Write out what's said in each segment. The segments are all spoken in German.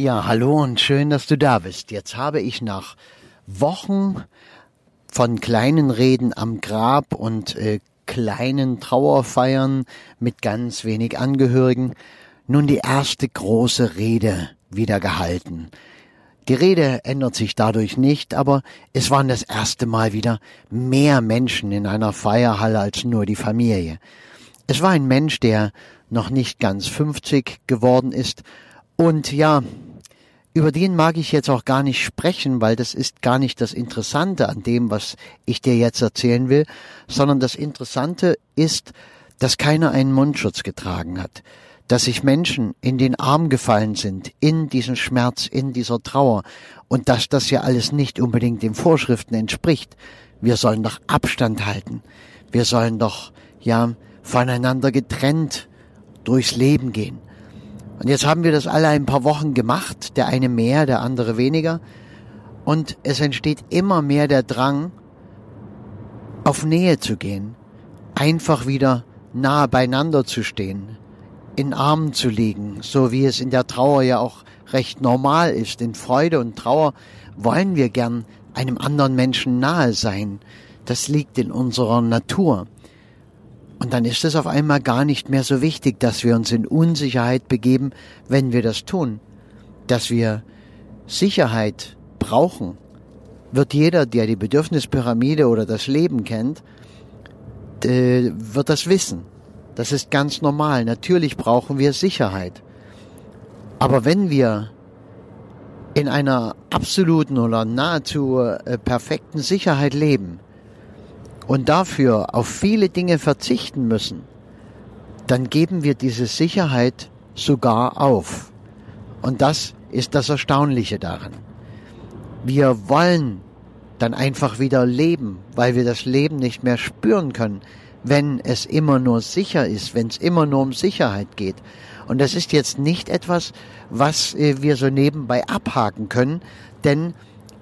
Ja, hallo und schön, dass du da bist. Jetzt habe ich nach Wochen von kleinen Reden am Grab und äh, kleinen Trauerfeiern mit ganz wenig Angehörigen nun die erste große Rede wieder gehalten. Die Rede ändert sich dadurch nicht, aber es waren das erste Mal wieder mehr Menschen in einer Feierhalle als nur die Familie. Es war ein Mensch, der noch nicht ganz 50 geworden ist und ja, über den mag ich jetzt auch gar nicht sprechen, weil das ist gar nicht das Interessante an dem, was ich dir jetzt erzählen will, sondern das Interessante ist, dass keiner einen Mundschutz getragen hat, dass sich Menschen in den Arm gefallen sind, in diesen Schmerz, in dieser Trauer und dass das ja alles nicht unbedingt den Vorschriften entspricht. Wir sollen doch Abstand halten. Wir sollen doch, ja, voneinander getrennt durchs Leben gehen. Und jetzt haben wir das alle ein paar Wochen gemacht, der eine mehr, der andere weniger. Und es entsteht immer mehr der Drang, auf Nähe zu gehen, einfach wieder nahe beieinander zu stehen, in Armen zu liegen, so wie es in der Trauer ja auch recht normal ist. In Freude und Trauer wollen wir gern einem anderen Menschen nahe sein. Das liegt in unserer Natur. Und dann ist es auf einmal gar nicht mehr so wichtig, dass wir uns in Unsicherheit begeben, wenn wir das tun. Dass wir Sicherheit brauchen, wird jeder, der die Bedürfnispyramide oder das Leben kennt, wird das wissen. Das ist ganz normal. Natürlich brauchen wir Sicherheit. Aber wenn wir in einer absoluten oder nahezu äh, perfekten Sicherheit leben, und dafür auf viele Dinge verzichten müssen, dann geben wir diese Sicherheit sogar auf. Und das ist das Erstaunliche daran. Wir wollen dann einfach wieder leben, weil wir das Leben nicht mehr spüren können, wenn es immer nur sicher ist, wenn es immer nur um Sicherheit geht. Und das ist jetzt nicht etwas, was äh, wir so nebenbei abhaken können, denn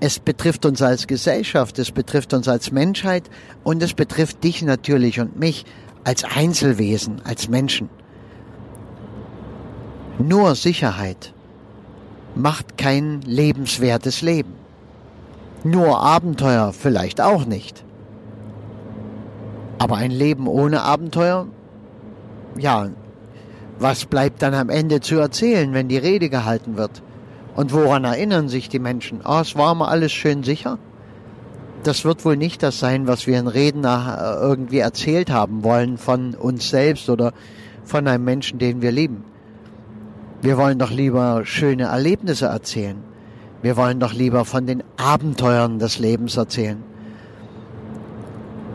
es betrifft uns als Gesellschaft, es betrifft uns als Menschheit und es betrifft dich natürlich und mich als Einzelwesen, als Menschen. Nur Sicherheit macht kein lebenswertes Leben. Nur Abenteuer vielleicht auch nicht. Aber ein Leben ohne Abenteuer? Ja, was bleibt dann am Ende zu erzählen, wenn die Rede gehalten wird? Und woran erinnern sich die Menschen? Ah, es war mal alles schön sicher. Das wird wohl nicht das sein, was wir in Reden irgendwie erzählt haben wollen von uns selbst oder von einem Menschen, den wir lieben. Wir wollen doch lieber schöne Erlebnisse erzählen. Wir wollen doch lieber von den Abenteuern des Lebens erzählen.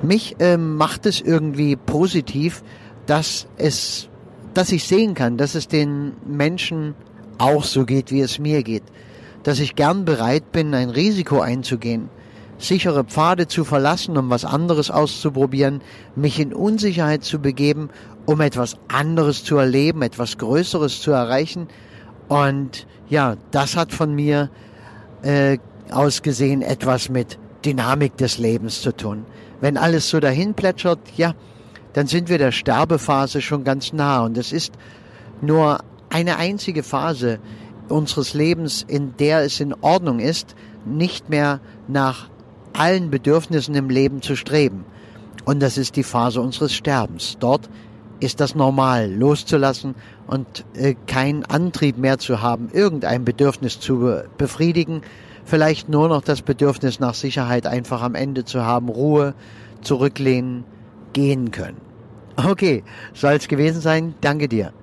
Mich äh, macht es irgendwie positiv, dass es, dass ich sehen kann, dass es den Menschen auch so geht, wie es mir geht, dass ich gern bereit bin, ein Risiko einzugehen, sichere Pfade zu verlassen, um was anderes auszuprobieren, mich in Unsicherheit zu begeben, um etwas anderes zu erleben, etwas Größeres zu erreichen. Und ja, das hat von mir äh, ausgesehen etwas mit Dynamik des Lebens zu tun. Wenn alles so dahin plätschert, ja, dann sind wir der Sterbephase schon ganz nah. Und es ist nur eine einzige Phase unseres Lebens, in der es in Ordnung ist, nicht mehr nach allen Bedürfnissen im Leben zu streben. Und das ist die Phase unseres Sterbens. Dort ist das normal, loszulassen und äh, keinen Antrieb mehr zu haben, irgendein Bedürfnis zu befriedigen, vielleicht nur noch das Bedürfnis nach Sicherheit einfach am Ende zu haben, Ruhe, zurücklehnen, gehen können. Okay, soll es gewesen sein. Danke dir.